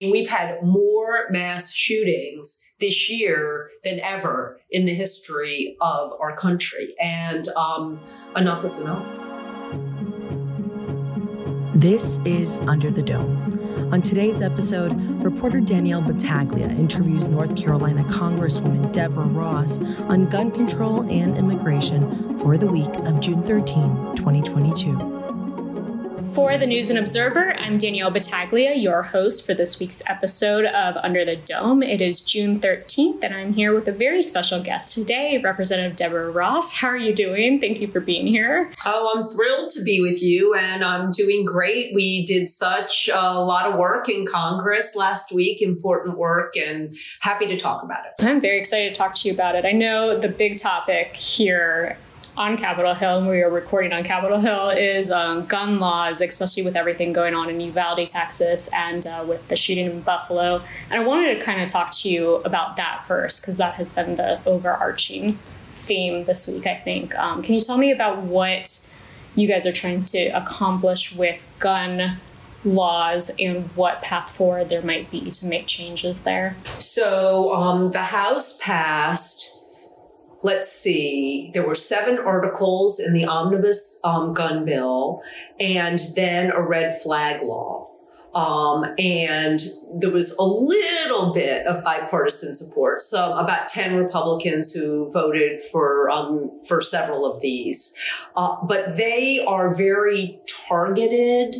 We've had more mass shootings this year than ever in the history of our country. And um, enough is enough. This is Under the Dome. On today's episode, reporter Danielle Battaglia interviews North Carolina Congresswoman Deborah Ross on gun control and immigration for the week of June 13, 2022. For the News and Observer, I'm Danielle Battaglia, your host for this week's episode of Under the Dome. It is June 13th, and I'm here with a very special guest today, Representative Deborah Ross. How are you doing? Thank you for being here. Oh, I'm thrilled to be with you, and I'm doing great. We did such a lot of work in Congress last week, important work, and happy to talk about it. I'm very excited to talk to you about it. I know the big topic here on Capitol Hill, and we are recording on Capitol Hill, is um, gun laws, especially with everything going on in Uvalde, Texas, and uh, with the shooting in Buffalo. And I wanted to kind of talk to you about that first, because that has been the overarching theme this week, I think. Um, can you tell me about what you guys are trying to accomplish with gun laws and what path forward there might be to make changes there? So um, the House passed let's see, there were seven articles in the omnibus um, gun bill and then a red flag law. Um, and there was a little bit of bipartisan support. So about 10 Republicans who voted for, um, for several of these. Uh, but they are very targeted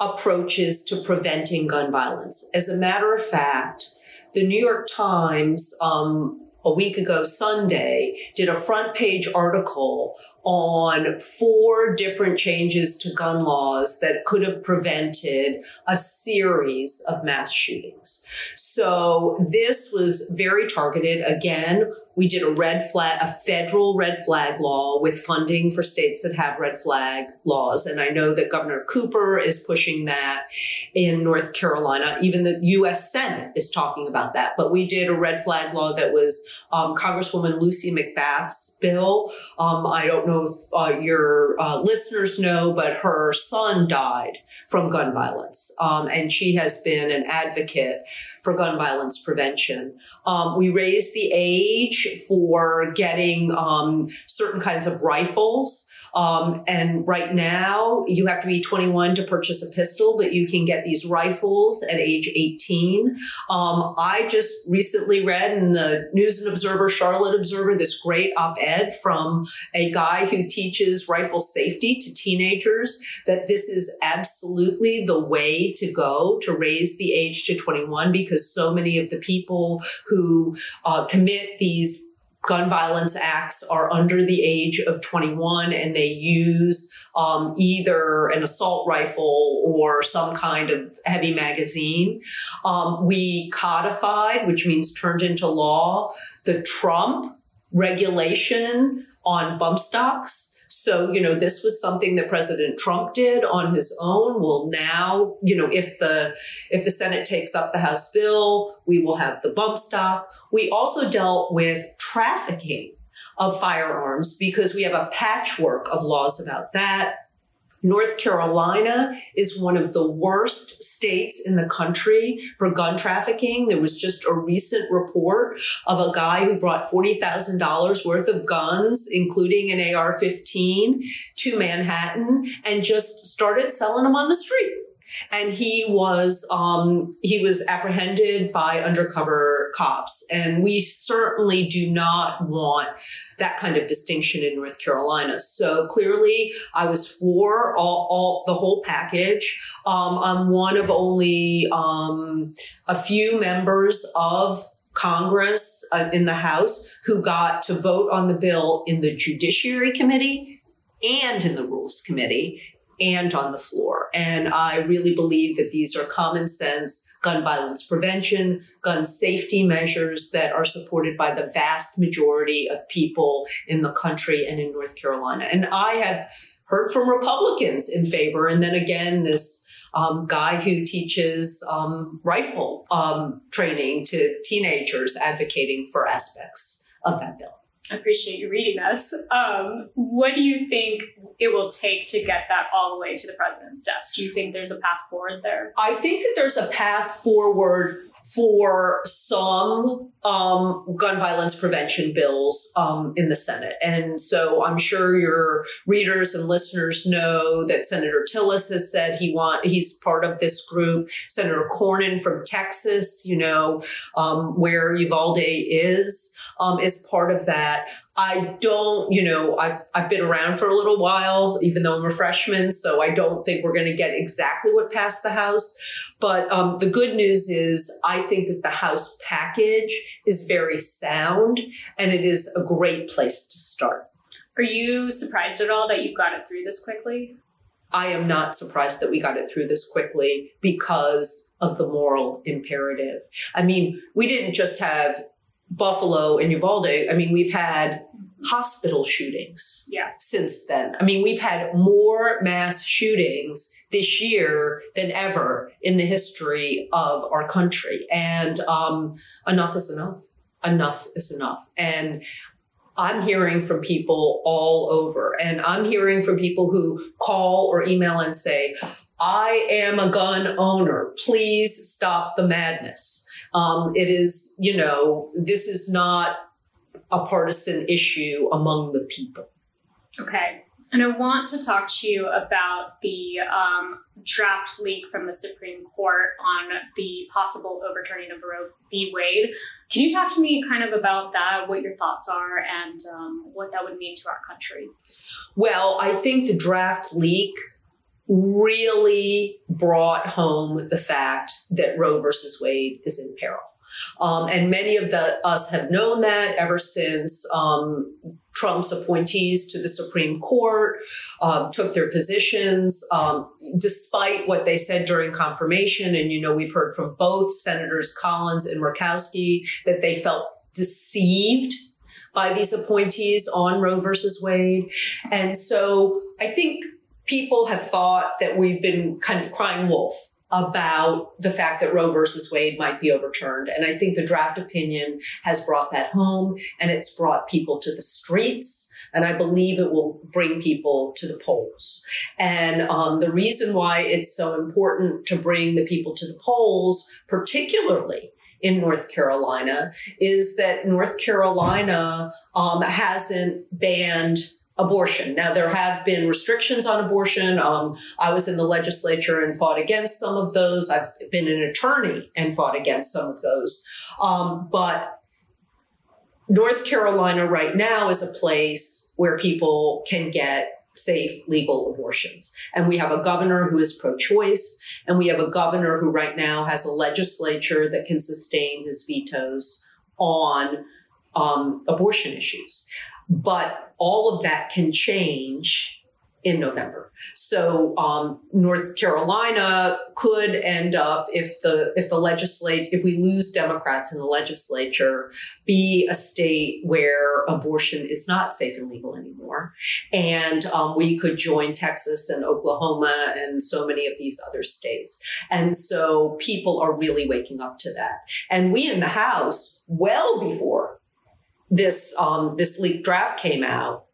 approaches to preventing gun violence. As a matter of fact, the New York Times, um, a week ago Sunday did a front page article on four different changes to gun laws that could have prevented a series of mass shootings. So this was very targeted. Again, we did a red flag, a federal red flag law with funding for states that have red flag laws. And I know that Governor Cooper is pushing that in North Carolina. Even the U.S. Senate is talking about that. But we did a red flag law that was um, Congresswoman Lucy McBath's bill. Um, I don't know if uh, your uh, listeners know, but her son died from gun violence. Um, and she has been an advocate for gun violence prevention. Um, we raised the age for getting um, certain kinds of rifles. Um, and right now, you have to be 21 to purchase a pistol, but you can get these rifles at age 18. Um, I just recently read in the News and Observer, Charlotte Observer, this great op ed from a guy who teaches rifle safety to teenagers that this is absolutely the way to go to raise the age to 21 because so many of the people who uh, commit these gun violence acts are under the age of 21 and they use um, either an assault rifle or some kind of heavy magazine. Um, we codified, which means turned into law, the Trump regulation on bump stocks so, you know, this was something that President Trump did on his own. Well, now, you know, if the if the Senate takes up the House bill, we will have the bump stock. We also dealt with trafficking of firearms because we have a patchwork of laws about that. North Carolina is one of the worst states in the country for gun trafficking. There was just a recent report of a guy who brought $40,000 worth of guns, including an AR 15 to Manhattan and just started selling them on the street and he was um, he was apprehended by undercover cops. And we certainly do not want that kind of distinction in north carolina. So clearly i was for all, all the whole package. Um, i'm one of only um, a few members of Congress uh, in the House who got to vote on the bill in the Judiciary Committee and in the Rules Committee and on the floor. And I really believe that these are common sense gun violence prevention, gun safety measures that are supported by the vast majority of people in the country and in North Carolina. And I have heard from Republicans in favor. And then again, this um, guy who teaches um, rifle um, training to teenagers advocating for aspects of that bill. Appreciate you reading this. Um, what do you think it will take to get that all the way to the president's desk? Do you think there's a path forward there? I think that there's a path forward for some um, gun violence prevention bills um, in the Senate. And so I'm sure your readers and listeners know that Senator Tillis has said he want he's part of this group. Senator Cornyn from Texas, you know, um, where Uvalde is, um, is part of that. I don't, you know, I've, I've been around for a little while, even though I'm a freshman, so I don't think we're going to get exactly what passed the House. But um, the good news is, I think that the House package is very sound and it is a great place to start. Are you surprised at all that you've got it through this quickly? I am not surprised that we got it through this quickly because of the moral imperative. I mean, we didn't just have Buffalo and Uvalde. I mean, we've had hospital shootings yeah. since then. I mean, we've had more mass shootings this year than ever in the history of our country. And um, enough is enough. Enough is enough. And I'm hearing from people all over, and I'm hearing from people who call or email and say, I am a gun owner. Please stop the madness. Um, it is, you know, this is not a partisan issue among the people. Okay. And I want to talk to you about the um, draft leak from the Supreme Court on the possible overturning of Roe v. Wade. Can you talk to me kind of about that, what your thoughts are, and um, what that would mean to our country? Well, I think the draft leak really brought home the fact that Roe versus Wade is in peril. Um, and many of the, us have known that ever since um, Trump's appointees to the Supreme Court um, took their positions, um, despite what they said during confirmation. And, you know, we've heard from both Senators Collins and Murkowski that they felt deceived by these appointees on Roe versus Wade. And so I think people have thought that we've been kind of crying wolf about the fact that Roe versus Wade might be overturned. And I think the draft opinion has brought that home and it's brought people to the streets. And I believe it will bring people to the polls. And um, the reason why it's so important to bring the people to the polls, particularly in North Carolina, is that North Carolina um, hasn't banned abortion. Now, there have been restrictions on abortion. Um, I was in the legislature and fought against some of those. I've been an attorney and fought against some of those. Um, but North Carolina right now is a place where people can get safe legal abortions. And we have a governor who is pro choice, and we have a governor who right now has a legislature that can sustain his vetoes on um, abortion issues. But all of that can change in November. So um, North Carolina could end up if the if the legislate if we lose Democrats in the legislature, be a state where abortion is not safe and legal anymore, and um, we could join Texas and Oklahoma and so many of these other states. And so people are really waking up to that. And we in the House, well before this um, this leaked draft came out,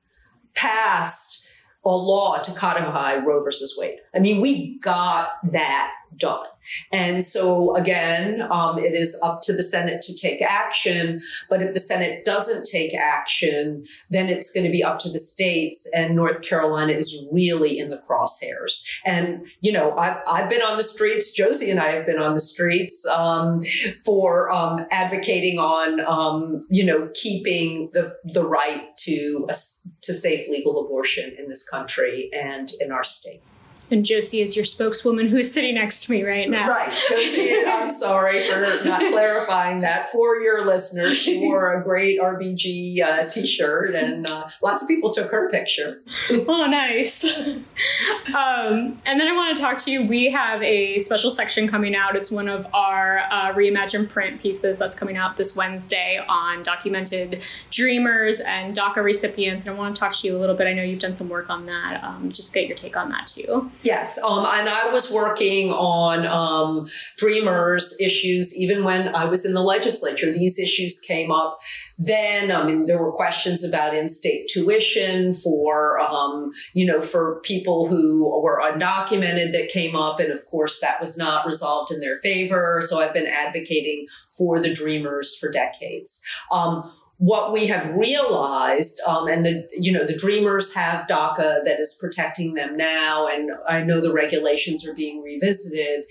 passed a law to codify Roe versus Wade. I mean, we got that done. And so again, um, it is up to the Senate to take action. But if the Senate doesn't take action, then it's going to be up to the states. And North Carolina is really in the crosshairs. And you know, I've, I've been on the streets. Josie and I have been on the streets um, for um, advocating on um, you know keeping the the right to a, to safe legal abortion in this country and in our state. And Josie is your spokeswoman who's sitting next to me right now. Right. Josie, I'm sorry for not clarifying that for your listeners. She wore a great RBG uh, t shirt, and uh, lots of people took her picture. oh, nice. um, and then I want to talk to you. We have a special section coming out. It's one of our uh, reimagined print pieces that's coming out this Wednesday on documented dreamers and DACA recipients. And I want to talk to you a little bit. I know you've done some work on that. Um, just get your take on that too. Yes, um, and I was working on um, Dreamers issues even when I was in the legislature. These issues came up then. I mean, there were questions about in-state tuition for, um, you know, for people who were undocumented that came up, and of course, that was not resolved in their favor. So I've been advocating for the Dreamers for decades. Um, what we have realized, um, and the you know the dreamers have DACA that is protecting them now, and I know the regulations are being revisited.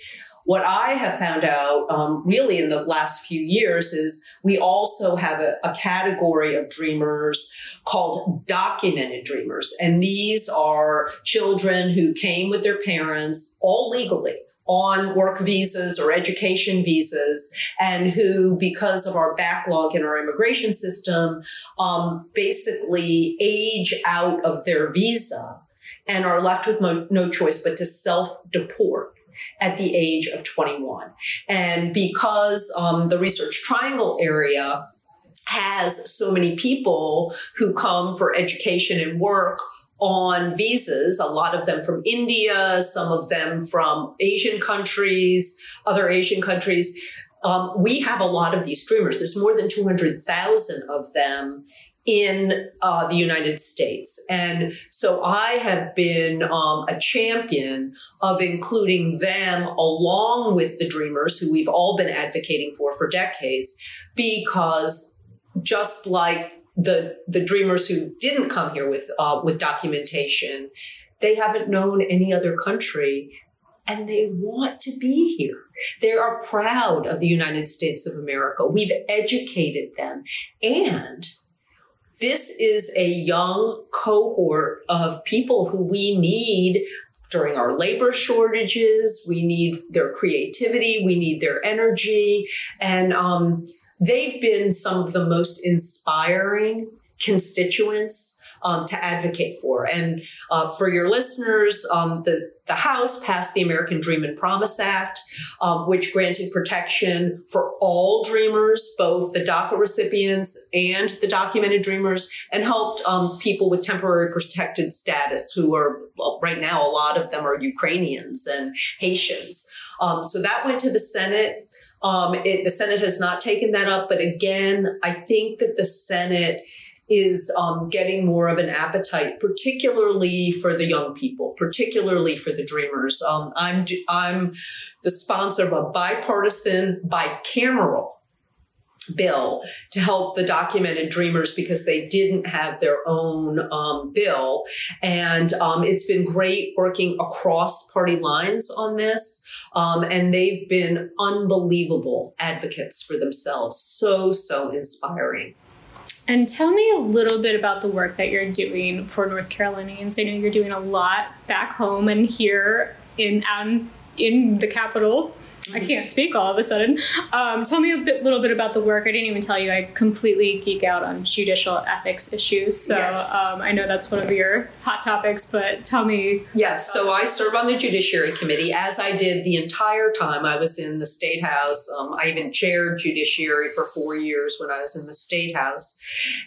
What I have found out um, really in the last few years is we also have a, a category of dreamers called documented dreamers. And these are children who came with their parents all legally on work visas or education visas and who, because of our backlog in our immigration system, um, basically age out of their visa and are left with mo- no choice but to self deport at the age of 21. And because um, the Research Triangle area has so many people who come for education and work on visas, a lot of them from India, some of them from Asian countries, other Asian countries. Um, we have a lot of these dreamers. There's more than 200,000 of them in uh, the United States. And so I have been um, a champion of including them along with the dreamers who we've all been advocating for for decades, because just like the the dreamers who didn't come here with uh, with documentation, they haven't known any other country and they want to be here. They are proud of the United States of America. We've educated them. And this is a young cohort of people who we need during our labor shortages. We need their creativity. We need their energy. And, um, they've been some of the most inspiring constituents um, to advocate for. And uh, for your listeners, um, the the House passed the American Dream and Promise Act, um, which granted protection for all dreamers, both the DACA recipients and the documented dreamers, and helped um, people with temporary protected status who are well, right now a lot of them are Ukrainians and Haitians. Um, so that went to the Senate. Um, it, the Senate has not taken that up, but again, I think that the Senate is um, getting more of an appetite, particularly for the young people, particularly for the dreamers. Um, I'm I'm the sponsor of a bipartisan, bicameral bill to help the documented dreamers because they didn't have their own um, bill. And um, it's been great working across party lines on this. Um, and they've been unbelievable advocates for themselves. So, so inspiring. And tell me a little bit about the work that you're doing for North Carolinians. I know you're doing a lot back home and here in um, in the capital. I can't speak all of a sudden. Um, tell me a bit, little bit about the work. I didn't even tell you. I completely geek out on judicial ethics issues, so yes. um, I know that's one of your hot topics. But tell me. Yes, so I serve on the Judiciary Committee, as I did the entire time I was in the State House. Um, I even chaired Judiciary for four years when I was in the State House,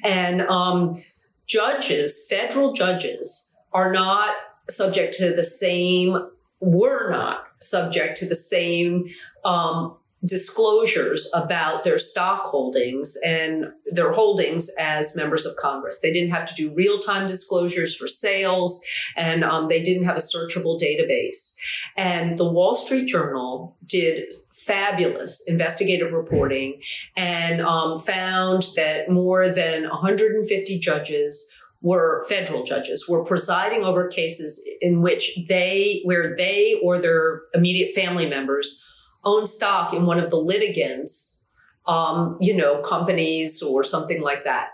and um, judges, federal judges, are not subject to the same were not subject to the same um, disclosures about their stock holdings and their holdings as members of Congress. They didn't have to do real time disclosures for sales, and um, they didn't have a searchable database. And the Wall Street Journal did fabulous investigative reporting and um, found that more than 150 judges were federal judges were presiding over cases in which they where they or their immediate family members own stock in one of the litigants um, you know companies or something like that.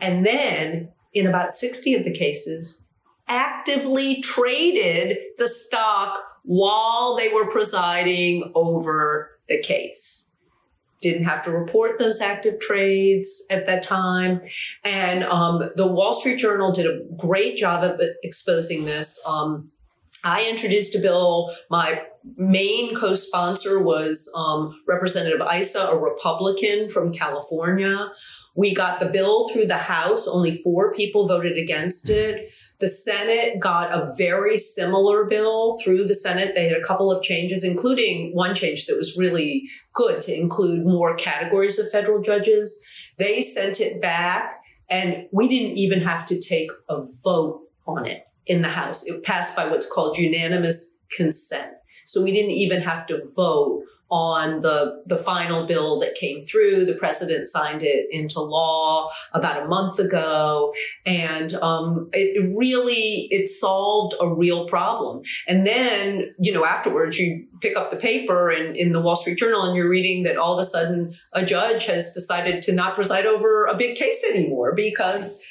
And then in about 60 of the cases actively traded the stock while they were presiding over the case didn't have to report those active trades at that time. And um, the Wall Street Journal did a great job of exposing this. Um, I introduced a bill. My main co-sponsor was um, Representative Issa, a Republican from California. We got the bill through the House. Only four people voted against it. The Senate got a very similar bill through the Senate. They had a couple of changes, including one change that was really good to include more categories of federal judges. They sent it back and we didn't even have to take a vote on it in the House. It passed by what's called unanimous consent. So we didn't even have to vote on the, the final bill that came through. The president signed it into law about a month ago. And, um, it really, it solved a real problem. And then, you know, afterwards you pick up the paper and in the Wall Street Journal and you're reading that all of a sudden a judge has decided to not preside over a big case anymore because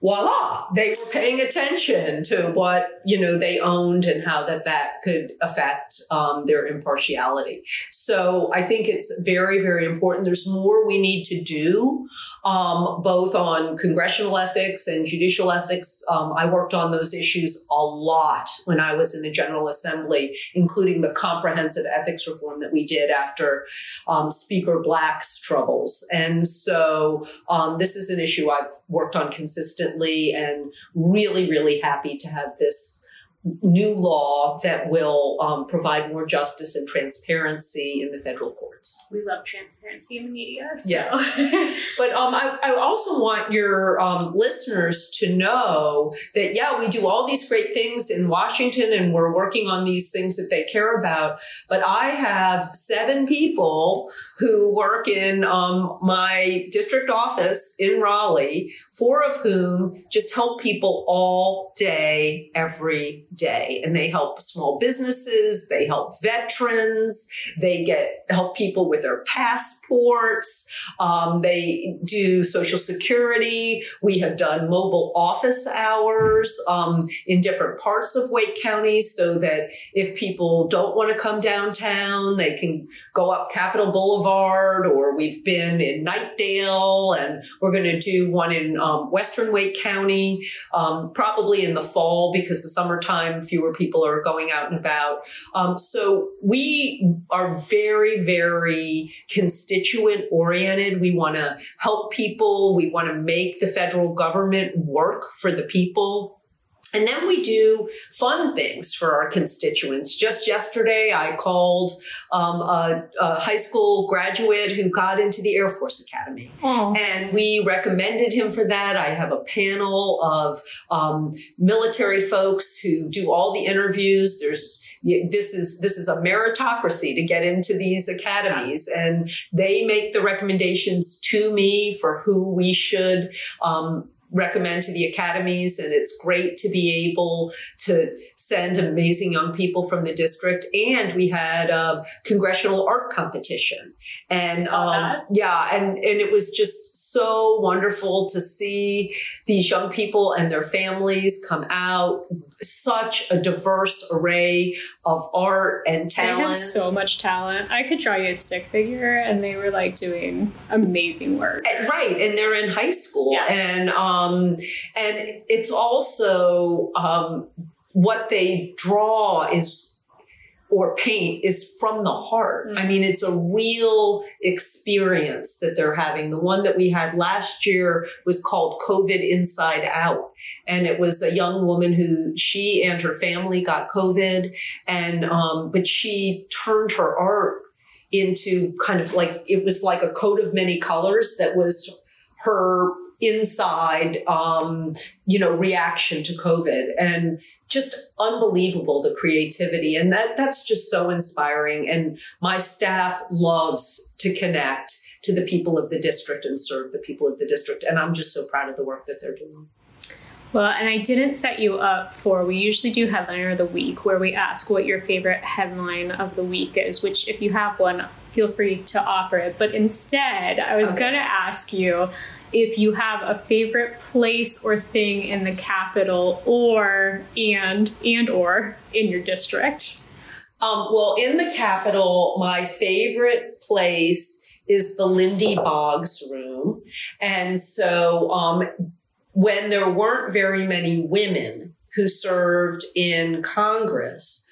voila, they were paying attention to what, you know, they owned and how that that could affect um, their impartiality. So I think it's very, very important. There's more we need to do, um, both on congressional ethics and judicial ethics. Um, I worked on those issues a lot when I was in the General Assembly, including the comprehensive ethics reform that we did after um, Speaker Black's troubles. And so um, this is an issue I've worked on consistently and really, really happy to have this new law that will um, provide more justice and transparency in the federal courts. We love transparency in the media. So. Yeah. but um, I, I, also want your um, listeners to know that, yeah, we do all these great things in Washington and we're working on these things that they care about. But I have seven people who work in um, my district office in Raleigh, four of whom just help people all day, every day. And they help small businesses they help veterans they get help people with their passports um, they do social security. We have done mobile office hours um, in different parts of wake county so that if people don't want to come downtown they can go up capitol boulevard or we've been in knightdale and we're going to do one in um, western wake county um, probably in the fall because the summertime time fewer people are going out and about. Um, so we are very, very constituent oriented. We want to help people. We want to make the federal government work for the people. And then we do fun things for our constituents. Just yesterday, I called um, a, a, high school graduate who got into the Air Force Academy. Oh. And we recommended him for that. I have a panel of um, military folks who do all the interviews. There's this is this is a meritocracy to get into these academies and they make the recommendations to me for who we should um, recommend to the academies and it's great to be able to send amazing young people from the district. And we had a congressional art competition and um, yeah and and it was just so wonderful to see these young people and their families come out such a diverse array of art and talent. They have so much talent. I could draw you a stick figure, and they were like doing amazing work. Right, and they're in high school, yeah. and um, and it's also um, what they draw is or paint is from the heart. Mm-hmm. I mean, it's a real experience that they're having. The one that we had last year was called COVID Inside Out. And it was a young woman who she and her family got COVID. And, um, but she turned her art into kind of like, it was like a coat of many colors that was her inside, um, you know, reaction to COVID and just unbelievable the creativity. And that, that's just so inspiring. And my staff loves to connect to the people of the district and serve the people of the district. And I'm just so proud of the work that they're doing. Well, and I didn't set you up for, we usually do headliner of the week where we ask what your favorite headline of the week is, which if you have one, feel free to offer it. But instead, I was okay. going to ask you if you have a favorite place or thing in the capital or and and or in your district. Um, well, in the capital, my favorite place is the Lindy Boggs room. And so um, when there weren't very many women who served in Congress.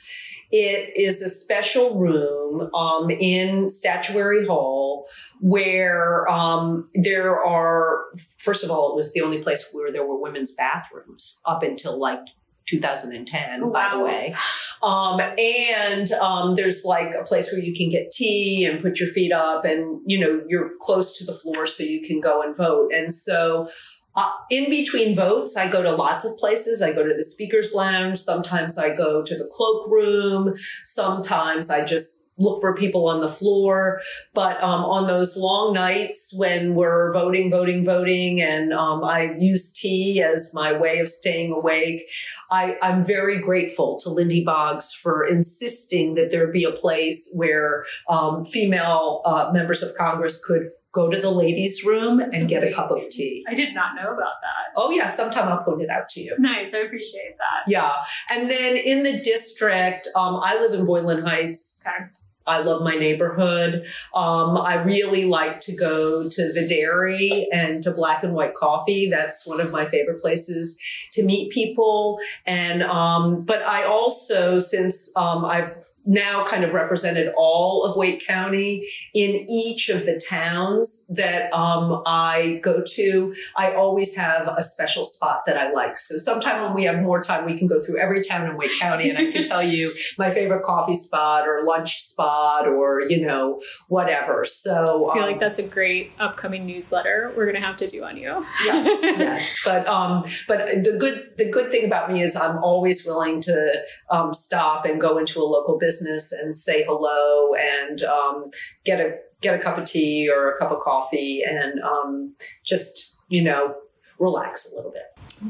It is a special room um, in Statuary Hall where um, there are, first of all, it was the only place where there were women's bathrooms up until like 2010, oh, by the way. Um, and um, there's like a place where you can get tea and put your feet up, and you know you're close to the floor, so you can go and vote. And so. Uh, in between votes, I go to lots of places. I go to the speaker's lounge. Sometimes I go to the cloakroom. Sometimes I just look for people on the floor. But um, on those long nights when we're voting, voting, voting, and um, I use tea as my way of staying awake, I, am very grateful to Lindy Boggs for insisting that there be a place where um, female uh, members of Congress could go to the ladies' room and amazing. get a cup of tea. I did not know about that. Oh yeah, sometime I'll point it out to you. Nice, I appreciate that. Yeah, and then in the district, um, I live in Boylan Heights. Okay. I love my neighborhood. Um, I really like to go to the dairy and to black and white coffee. That's one of my favorite places to meet people. And, um, but I also, since, um, I've now kind of represented all of Wake County in each of the towns that um, I go to. I always have a special spot that I like. So sometime when we have more time, we can go through every town in Wake County and I can tell you my favorite coffee spot or lunch spot or, you know, whatever. So I feel um, like that's a great upcoming newsletter we're going to have to do on you. yes, yes. But, um, but the good, the good thing about me is I'm always willing to um, stop and go into a local business business and say hello and um, get a get a cup of tea or a cup of coffee and um, just you know relax a little bit.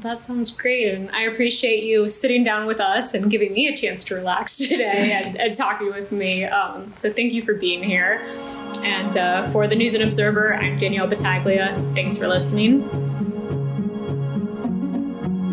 That sounds great. And I appreciate you sitting down with us and giving me a chance to relax today and, and talking with me. Um, so thank you for being here. And uh, for the News and Observer, I'm Danielle Battaglia. Thanks for listening.